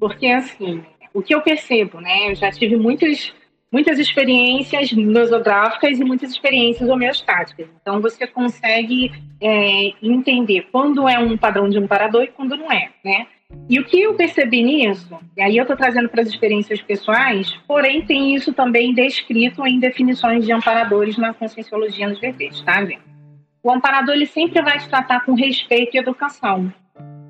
porque, assim, o que eu percebo, né? Eu já tive muitas, muitas experiências nosográficas e muitas experiências homeostáticas. Então, você consegue é, entender quando é um padrão de um parador e quando não é, né? E o que eu percebi nisso, e aí eu estou trazendo para as experiências pessoais, porém tem isso também descrito em definições de amparadores na Conscienciologia nos verbetes, tá, gente? O amparador ele sempre vai te tratar com respeito e educação.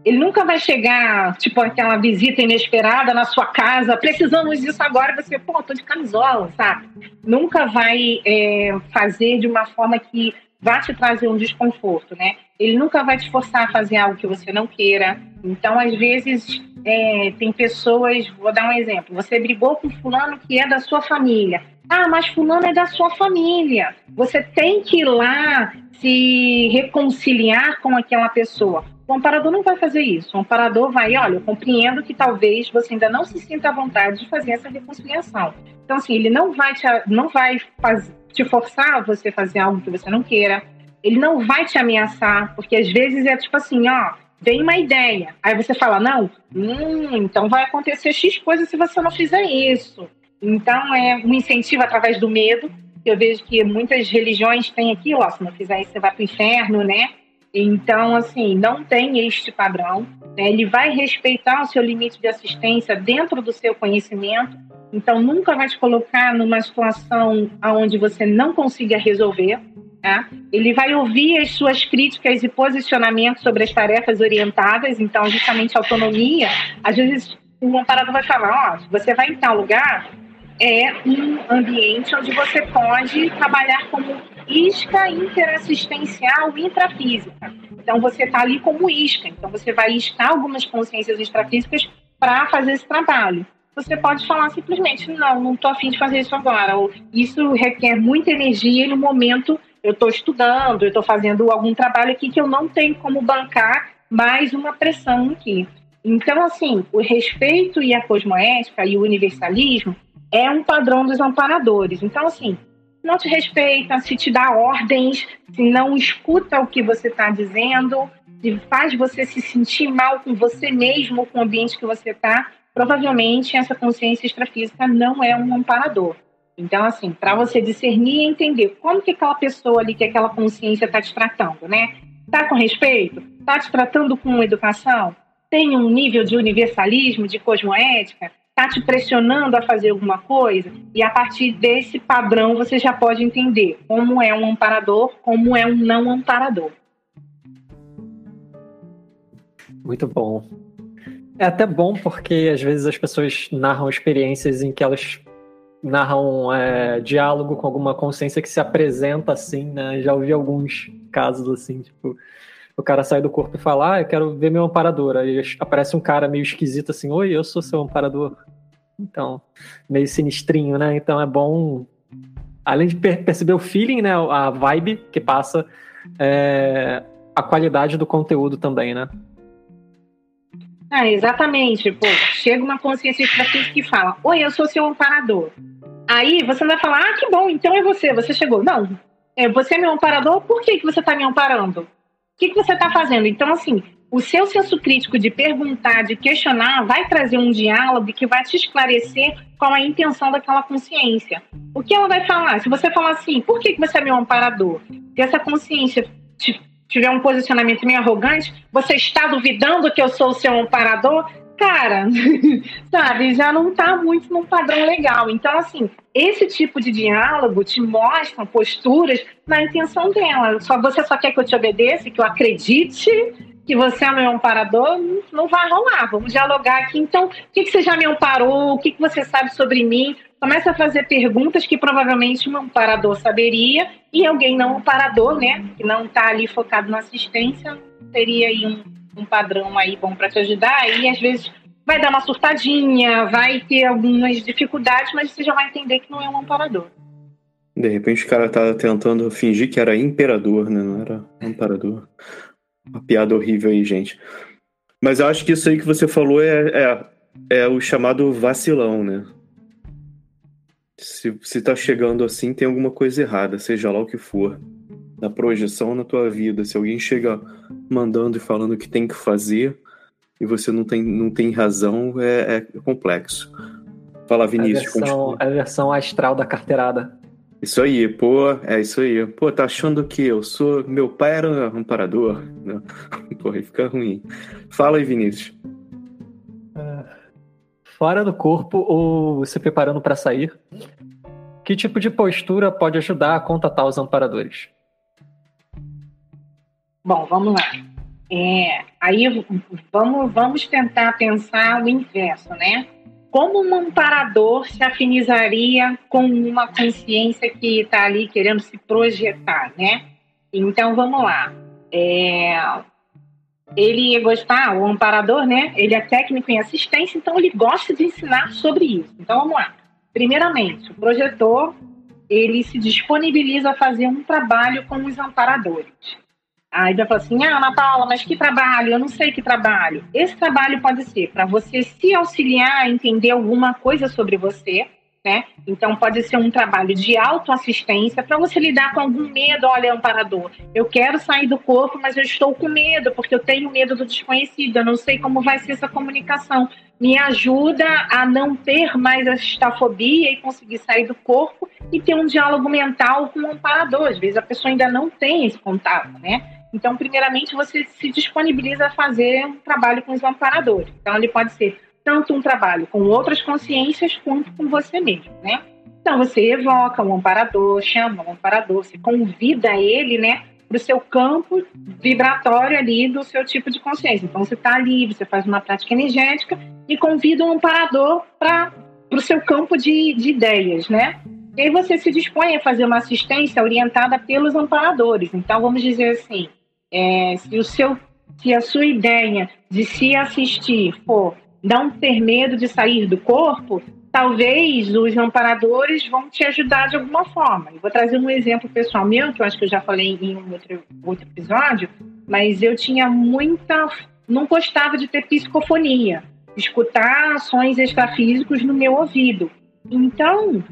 Ele nunca vai chegar, tipo, aquela visita inesperada na sua casa, precisamos disso agora, você, pô, tô de camisola, sabe? Nunca vai é, fazer de uma forma que vá te trazer um desconforto, né? Ele nunca vai te forçar a fazer algo que você não queira. Então, às vezes, é, tem pessoas, vou dar um exemplo, você brigou com fulano que é da sua família. Ah, mas fulano é da sua família. Você tem que ir lá se reconciliar com aquela pessoa. O amparador não vai fazer isso. O amparador vai, olha, eu compreendo que talvez você ainda não se sinta à vontade de fazer essa reconciliação. Então, assim, ele não vai te, não vai te forçar a você fazer algo que você não queira. Ele não vai te ameaçar, porque às vezes é tipo assim, ó, vem uma ideia. Aí você fala, não, hum, então vai acontecer X coisa se você não fizer isso. Então, é um incentivo através do medo. Eu vejo que muitas religiões têm aqui, ó, se não fizer isso, você vai para o inferno, né? Então, assim, não tem este padrão. Né? Ele vai respeitar o seu limite de assistência dentro do seu conhecimento. Então, nunca vai te colocar numa situação onde você não consiga resolver. Tá? Ele vai ouvir as suas críticas e posicionamentos sobre as tarefas orientadas. Então, justamente a autonomia. Às vezes, um amparador vai falar: ó, você vai em tal lugar, é um ambiente onde você pode trabalhar como isca interassistencial intrafísica. Então, você está ali como isca. Então, você vai iscar algumas consciências extrafísicas para fazer esse trabalho. Você pode falar simplesmente, não, não estou afim de fazer isso agora. Ou, isso requer muita energia e no momento eu estou estudando, eu estou fazendo algum trabalho aqui que eu não tenho como bancar mais uma pressão aqui. Então, assim, o respeito e a cosmoética e o universalismo é um padrão dos amparadores. Então, assim, não te respeita, se te dá ordens, se não escuta o que você está dizendo, se faz você se sentir mal com você mesmo, com o ambiente que você está, provavelmente essa consciência extrafísica não é um amparador. Então, assim, para você discernir e entender como que aquela pessoa ali, que aquela consciência está te tratando, né? Está com respeito? Está te tratando com educação? Tem um nível de universalismo, de cosmoética? Está te pressionando a fazer alguma coisa? E a partir desse padrão você já pode entender como é um amparador, como é um não amparador. Muito bom. É até bom porque às vezes as pessoas narram experiências em que elas narram é, diálogo com alguma consciência que se apresenta assim, né? Já ouvi alguns casos assim, tipo, o cara sai do corpo e fala, ah, eu quero ver meu amparador. Aí aparece um cara meio esquisito assim, oi, eu sou seu amparador. Então, meio sinistrinho, né? Então é bom, além de per perceber o feeling, né? A vibe que passa, é, a qualidade do conteúdo também, né? Ah, exatamente. Pô, chega uma consciência extrafísica que fala: Oi, eu sou seu amparador. Aí você não vai falar: Ah, que bom, então é você, você chegou. Não, é, você é meu amparador, por que, que você está me amparando? O que, que você está fazendo? Então, assim, o seu senso crítico de perguntar, de questionar, vai trazer um diálogo que vai te esclarecer qual é a intenção daquela consciência. O que ela vai falar? Se você falar assim, por que, que você é meu amparador? Se essa consciência te tiver um posicionamento meio arrogante, você está duvidando que eu sou o seu amparador? Cara, sabe, já não está muito num padrão legal. Então, assim, esse tipo de diálogo te mostra posturas na intenção dela. Só você só quer que eu te obedeça, que eu acredite que você é meu amparador, não vai rolar. Vamos dialogar aqui. Então, o que, que você já me amparou? O que, que você sabe sobre mim? Começa a fazer perguntas que provavelmente um amparador saberia e alguém não amparador, né, que não está ali focado na assistência, teria aí um, um padrão aí bom para te ajudar. E às vezes vai dar uma surtadinha, vai ter algumas dificuldades, mas você já vai entender que não é um amparador. De repente o cara tá tentando fingir que era imperador, né? Não era amparador. Uma piada horrível aí, gente. Mas eu acho que isso aí que você falou é, é, é o chamado vacilão, né? Se, se tá chegando assim, tem alguma coisa errada, seja lá o que for. Na projeção na tua vida. Se alguém chega mandando e falando que tem que fazer e você não tem, não tem razão, é, é complexo. Fala, Vinícius. A versão, a versão astral da carteirada. Isso aí, pô, é isso aí. Pô, tá achando que eu sou. Meu pai era amparador? Né? Pô, aí fica ruim. Fala aí, Vinícius. Fora do corpo ou se preparando para sair, que tipo de postura pode ajudar a contatar os amparadores? Bom, vamos lá. É, aí vamos, vamos tentar pensar o inverso, né? Como um amparador se afinizaria com uma consciência que está ali querendo se projetar, né? Então vamos lá. É, ele ia gostar, o amparador, né? Ele é técnico em assistência, então ele gosta de ensinar sobre isso. Então vamos lá. Primeiramente, o projetor ele se disponibiliza a fazer um trabalho com os amparadores. Aí vai falar assim: ah, Ana Paula, mas que trabalho? Eu não sei que trabalho. Esse trabalho pode ser para você se auxiliar a entender alguma coisa sobre você, né? Então pode ser um trabalho de autoassistência para você lidar com algum medo, olha, amparador, eu quero sair do corpo, mas eu estou com medo, porque eu tenho medo do desconhecido, eu não sei como vai ser essa comunicação. Me ajuda a não ter mais a estafobia e conseguir sair do corpo e ter um diálogo mental com o amparador. Às vezes a pessoa ainda não tem esse contato, né? Então, primeiramente, você se disponibiliza a fazer um trabalho com os amparadores. Então, ele pode ser tanto um trabalho com outras consciências quanto com você mesmo, né? Então você evoca um amparador, chama um amparador, você convida ele, né, para o seu campo vibratório ali do seu tipo de consciência. Então você está ali, você faz uma prática energética e convida um amparador para o seu campo de, de ideias, né? E aí você se dispõe a fazer uma assistência orientada pelos amparadores. Então vamos dizer assim, é, se o seu se a sua ideia de se assistir for não ter medo de sair do corpo, talvez os amparadores vão te ajudar de alguma forma. Eu vou trazer um exemplo pessoal meu, que eu acho que eu já falei em um outro, outro episódio, mas eu tinha muita. não gostava de ter psicofonia, escutar sons extrafísicos no meu ouvido. Então,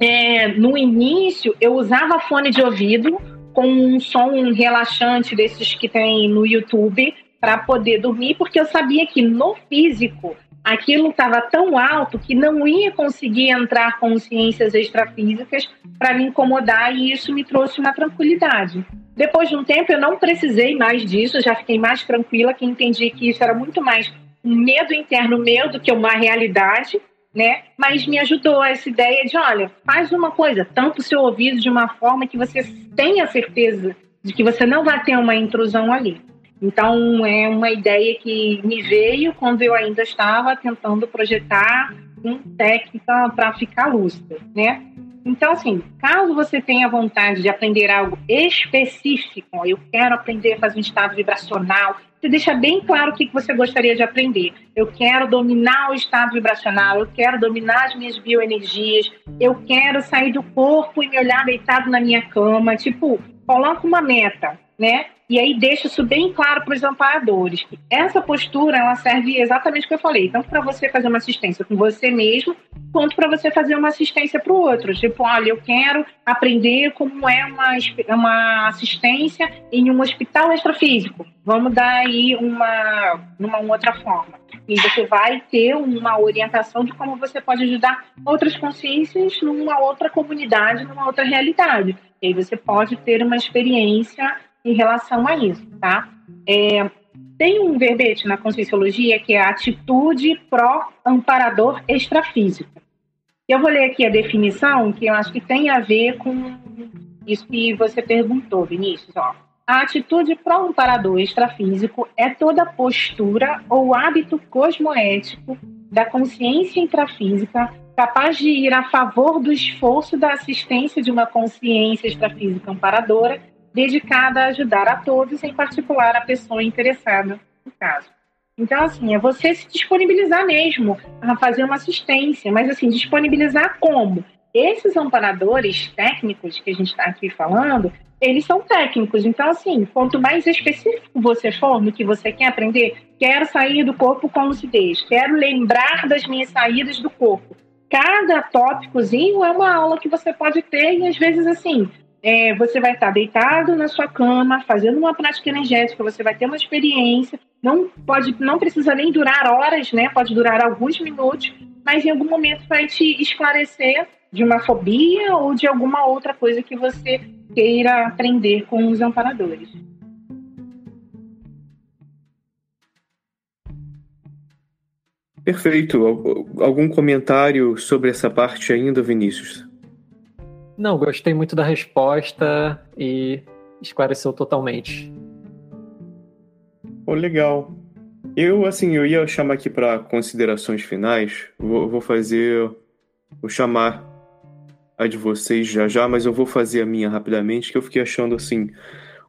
é, no início, eu usava fone de ouvido com um som relaxante desses que tem no YouTube para poder dormir, porque eu sabia que no físico aquilo estava tão alto que não ia conseguir entrar consciências extrafísicas para me incomodar e isso me trouxe uma tranquilidade. Depois de um tempo, eu não precisei mais disso, já fiquei mais tranquila, que entendi que isso era muito mais um medo interno meu do que uma realidade, né? Mas me ajudou essa ideia de, olha, faz uma coisa, tampa o seu ouvido de uma forma que você tenha certeza de que você não vai ter uma intrusão ali. Então, é uma ideia que me veio quando eu ainda estava tentando projetar uma técnica para ficar lúcida, né? Então, assim, caso você tenha vontade de aprender algo específico, eu quero aprender a fazer um estado vibracional, você deixa bem claro o que você gostaria de aprender. Eu quero dominar o estado vibracional, eu quero dominar as minhas bioenergias, eu quero sair do corpo e me olhar deitado na minha cama. Tipo, coloca uma meta, né? E aí deixa isso bem claro para os amparadores. Essa postura ela serve exatamente o que eu falei, tanto para você fazer uma assistência com você mesmo, quanto para você fazer uma assistência para o outro. Tipo, olha, eu quero aprender como é uma, uma assistência em um hospital extrafísico. Vamos dar aí uma, uma outra forma. E você vai ter uma orientação de como você pode ajudar outras consciências numa outra comunidade, numa outra realidade. E aí você pode ter uma experiência em relação a isso, tá? É, tem um verbete na Conscienciologia que é a atitude pró-amparador extrafísico. Eu vou ler aqui a definição, que eu acho que tem a ver com isso que você perguntou, Vinícius. Ó. A atitude pró-amparador extrafísico é toda postura ou hábito cosmoético da consciência intrafísica capaz de ir a favor do esforço da assistência de uma consciência extrafísica amparadora dedicada a ajudar a todos, em particular a pessoa interessada no caso. Então, assim, é você se disponibilizar mesmo a fazer uma assistência, mas, assim, disponibilizar como? Esses amparadores técnicos que a gente está aqui falando, eles são técnicos. Então, assim, quanto mais específico você for no que você quer aprender, quero sair do corpo com lucidez, quero lembrar das minhas saídas do corpo. Cada tópicozinho é uma aula que você pode ter e, às vezes, assim, é, você vai estar deitado na sua cama, fazendo uma prática energética, você vai ter uma experiência, não pode, não precisa nem durar horas, né? Pode durar alguns minutos, mas em algum momento vai te esclarecer de uma fobia ou de alguma outra coisa que você queira aprender com os amparadores. Perfeito. Algum comentário sobre essa parte ainda, Vinícius? Não, gostei muito da resposta e esclareceu totalmente. Oh, legal. Eu, assim, eu ia chamar aqui para considerações finais. Vou, vou, fazer. Vou chamar a de vocês já já, mas eu vou fazer a minha rapidamente, que eu fiquei achando, assim,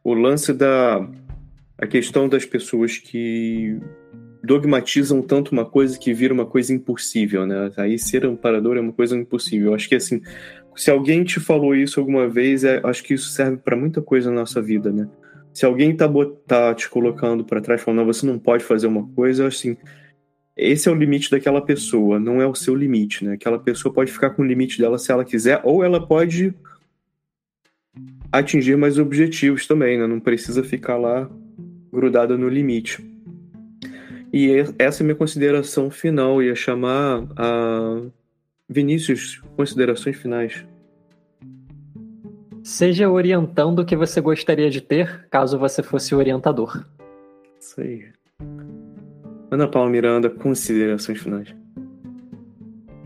o lance da. A questão das pessoas que dogmatizam tanto uma coisa que vira uma coisa impossível, né? Aí ser amparador é uma coisa impossível. Eu acho que, assim, se alguém te falou isso alguma vez, é, acho que isso serve para muita coisa na nossa vida, né? Se alguém tá, tá te colocando para trás, falando, não, você não pode fazer uma coisa, assim, esse é o limite daquela pessoa, não é o seu limite, né? Aquela pessoa pode ficar com o limite dela se ela quiser, ou ela pode atingir mais objetivos também, né? Não precisa ficar lá grudada no limite. E essa é a minha consideração final, ia chamar a Vinícius, considerações finais. Seja orientando o que você gostaria de ter, caso você fosse orientador. Isso aí. Ana Paula Miranda, considerações finais.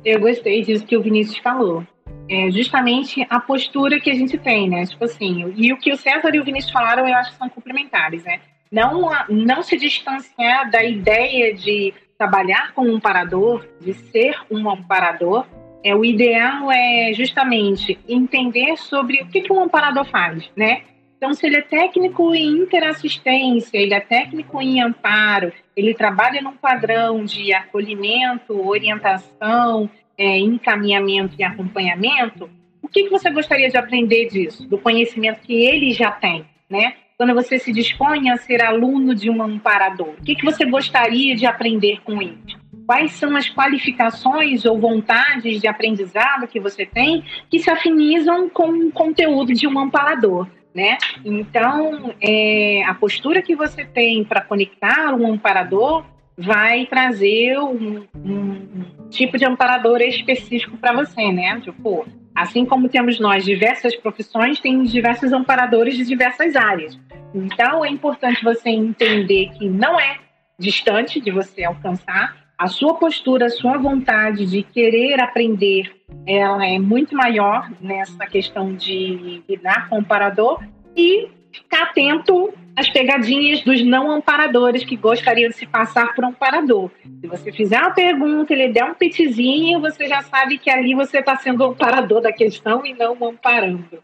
Eu gostei disso que o Vinícius falou. É justamente a postura que a gente tem, né? Tipo assim, e o que o César e o Vinícius falaram, eu acho que são complementares, né? Não, não se distanciar da ideia de trabalhar com um parador, de ser um amparador, é, o ideal é justamente entender sobre o que, que um amparador faz, né? Então, se ele é técnico em interassistência, ele é técnico em amparo, ele trabalha num padrão de acolhimento, orientação, é, encaminhamento e acompanhamento, o que, que você gostaria de aprender disso, do conhecimento que ele já tem, né? Quando você se dispõe a ser aluno de um amparador? O que, que você gostaria de aprender com ele? Quais são as qualificações ou vontades de aprendizado que você tem que se afinizam com o conteúdo de um amparador? Né? Então, é, a postura que você tem para conectar um amparador vai trazer um, um tipo de amparador específico para você, né? Tipo, assim como temos nós diversas profissões, tem diversos amparadores de diversas áreas. Então, é importante você entender que não é distante de você alcançar. A sua postura, a sua vontade de querer aprender, ela é muito maior nessa questão de lidar com o amparador e ficar atento às pegadinhas dos não amparadores que gostariam de se passar por um amparador. Se você fizer uma pergunta, ele der um pitizinho, você já sabe que ali você está sendo o amparador da questão e não o amparando.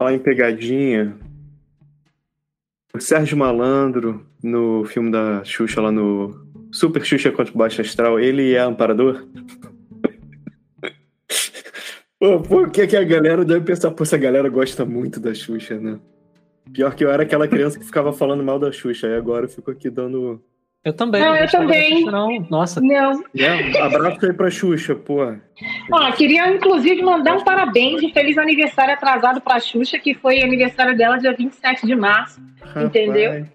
Olha em pegadinha. O Sérgio Malandro, no filme da Xuxa lá no Super Xuxa contra o Baixo Astral, ele é amparador? Pô, por que, que a galera deve pensar, pô, essa galera gosta muito da Xuxa, né? Pior que eu era aquela criança que ficava falando mal da Xuxa, e agora eu fico aqui dando. Eu também. Não, eu também. Xuxa, não. Nossa. Não. É, abraço aí pra Xuxa, pô. Ó, queria inclusive mandar um parabéns e feliz aniversário atrasado pra Xuxa, que foi aniversário dela dia 27 de março. Rapaz. Entendeu?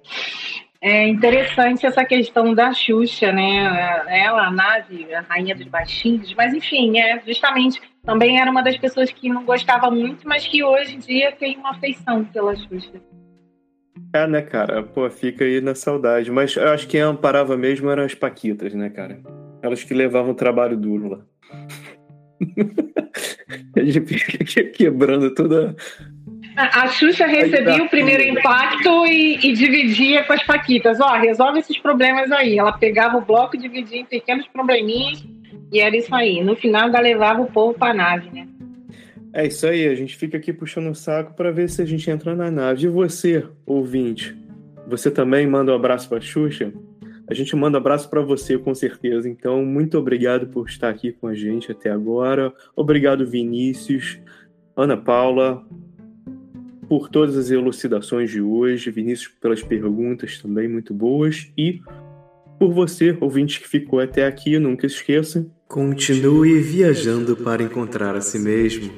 É interessante essa questão da Xuxa, né? Ela, a nave, a rainha dos baixinhos, mas enfim, é justamente também era uma das pessoas que não gostava muito, mas que hoje em dia tem uma afeição pela Xuxa. É, né, cara? Pô, fica aí na saudade. Mas eu acho que quem amparava mesmo eram as Paquitas, né, cara? Elas que levavam o trabalho duro lá. a gente fica quebrando toda. A Xuxa recebia o primeiro impacto e, e, dividia com as Paquitas. Ó, resolve esses problemas aí. Ela pegava o bloco, dividia em pequenos probleminhas e era isso aí. No final, ela levava o povo para a nave, né? É isso aí, a gente fica aqui puxando o saco para ver se a gente entra na nave. E você, ouvinte, você também manda um abraço para Xuxa? A gente manda um abraço para você, com certeza. Então, muito obrigado por estar aqui com a gente até agora. Obrigado, Vinícius, Ana Paula, por todas as elucidações de hoje. Vinícius, pelas perguntas também muito boas. E por você, ouvinte que ficou até aqui, nunca esqueça. Continue viajando para encontrar a si mesmo.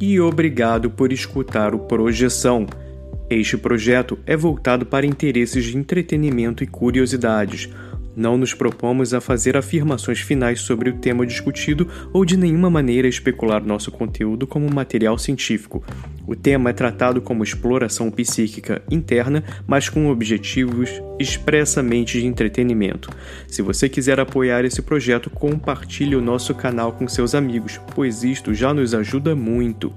E obrigado por escutar o Projeção. Este projeto é voltado para interesses de entretenimento e curiosidades. Não nos propomos a fazer afirmações finais sobre o tema discutido ou de nenhuma maneira especular nosso conteúdo como material científico. O tema é tratado como exploração psíquica interna, mas com objetivos expressamente de entretenimento. Se você quiser apoiar esse projeto, compartilhe o nosso canal com seus amigos, pois isto já nos ajuda muito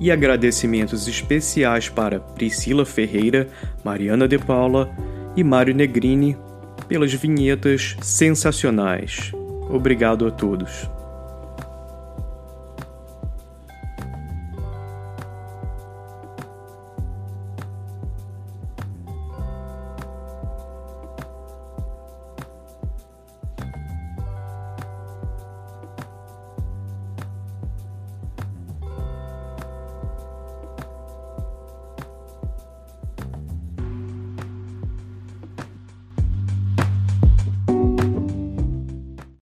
e agradecimentos especiais para Priscila Ferreira, Mariana De Paula e Mário Negrini pelas vinhetas sensacionais. Obrigado a todos.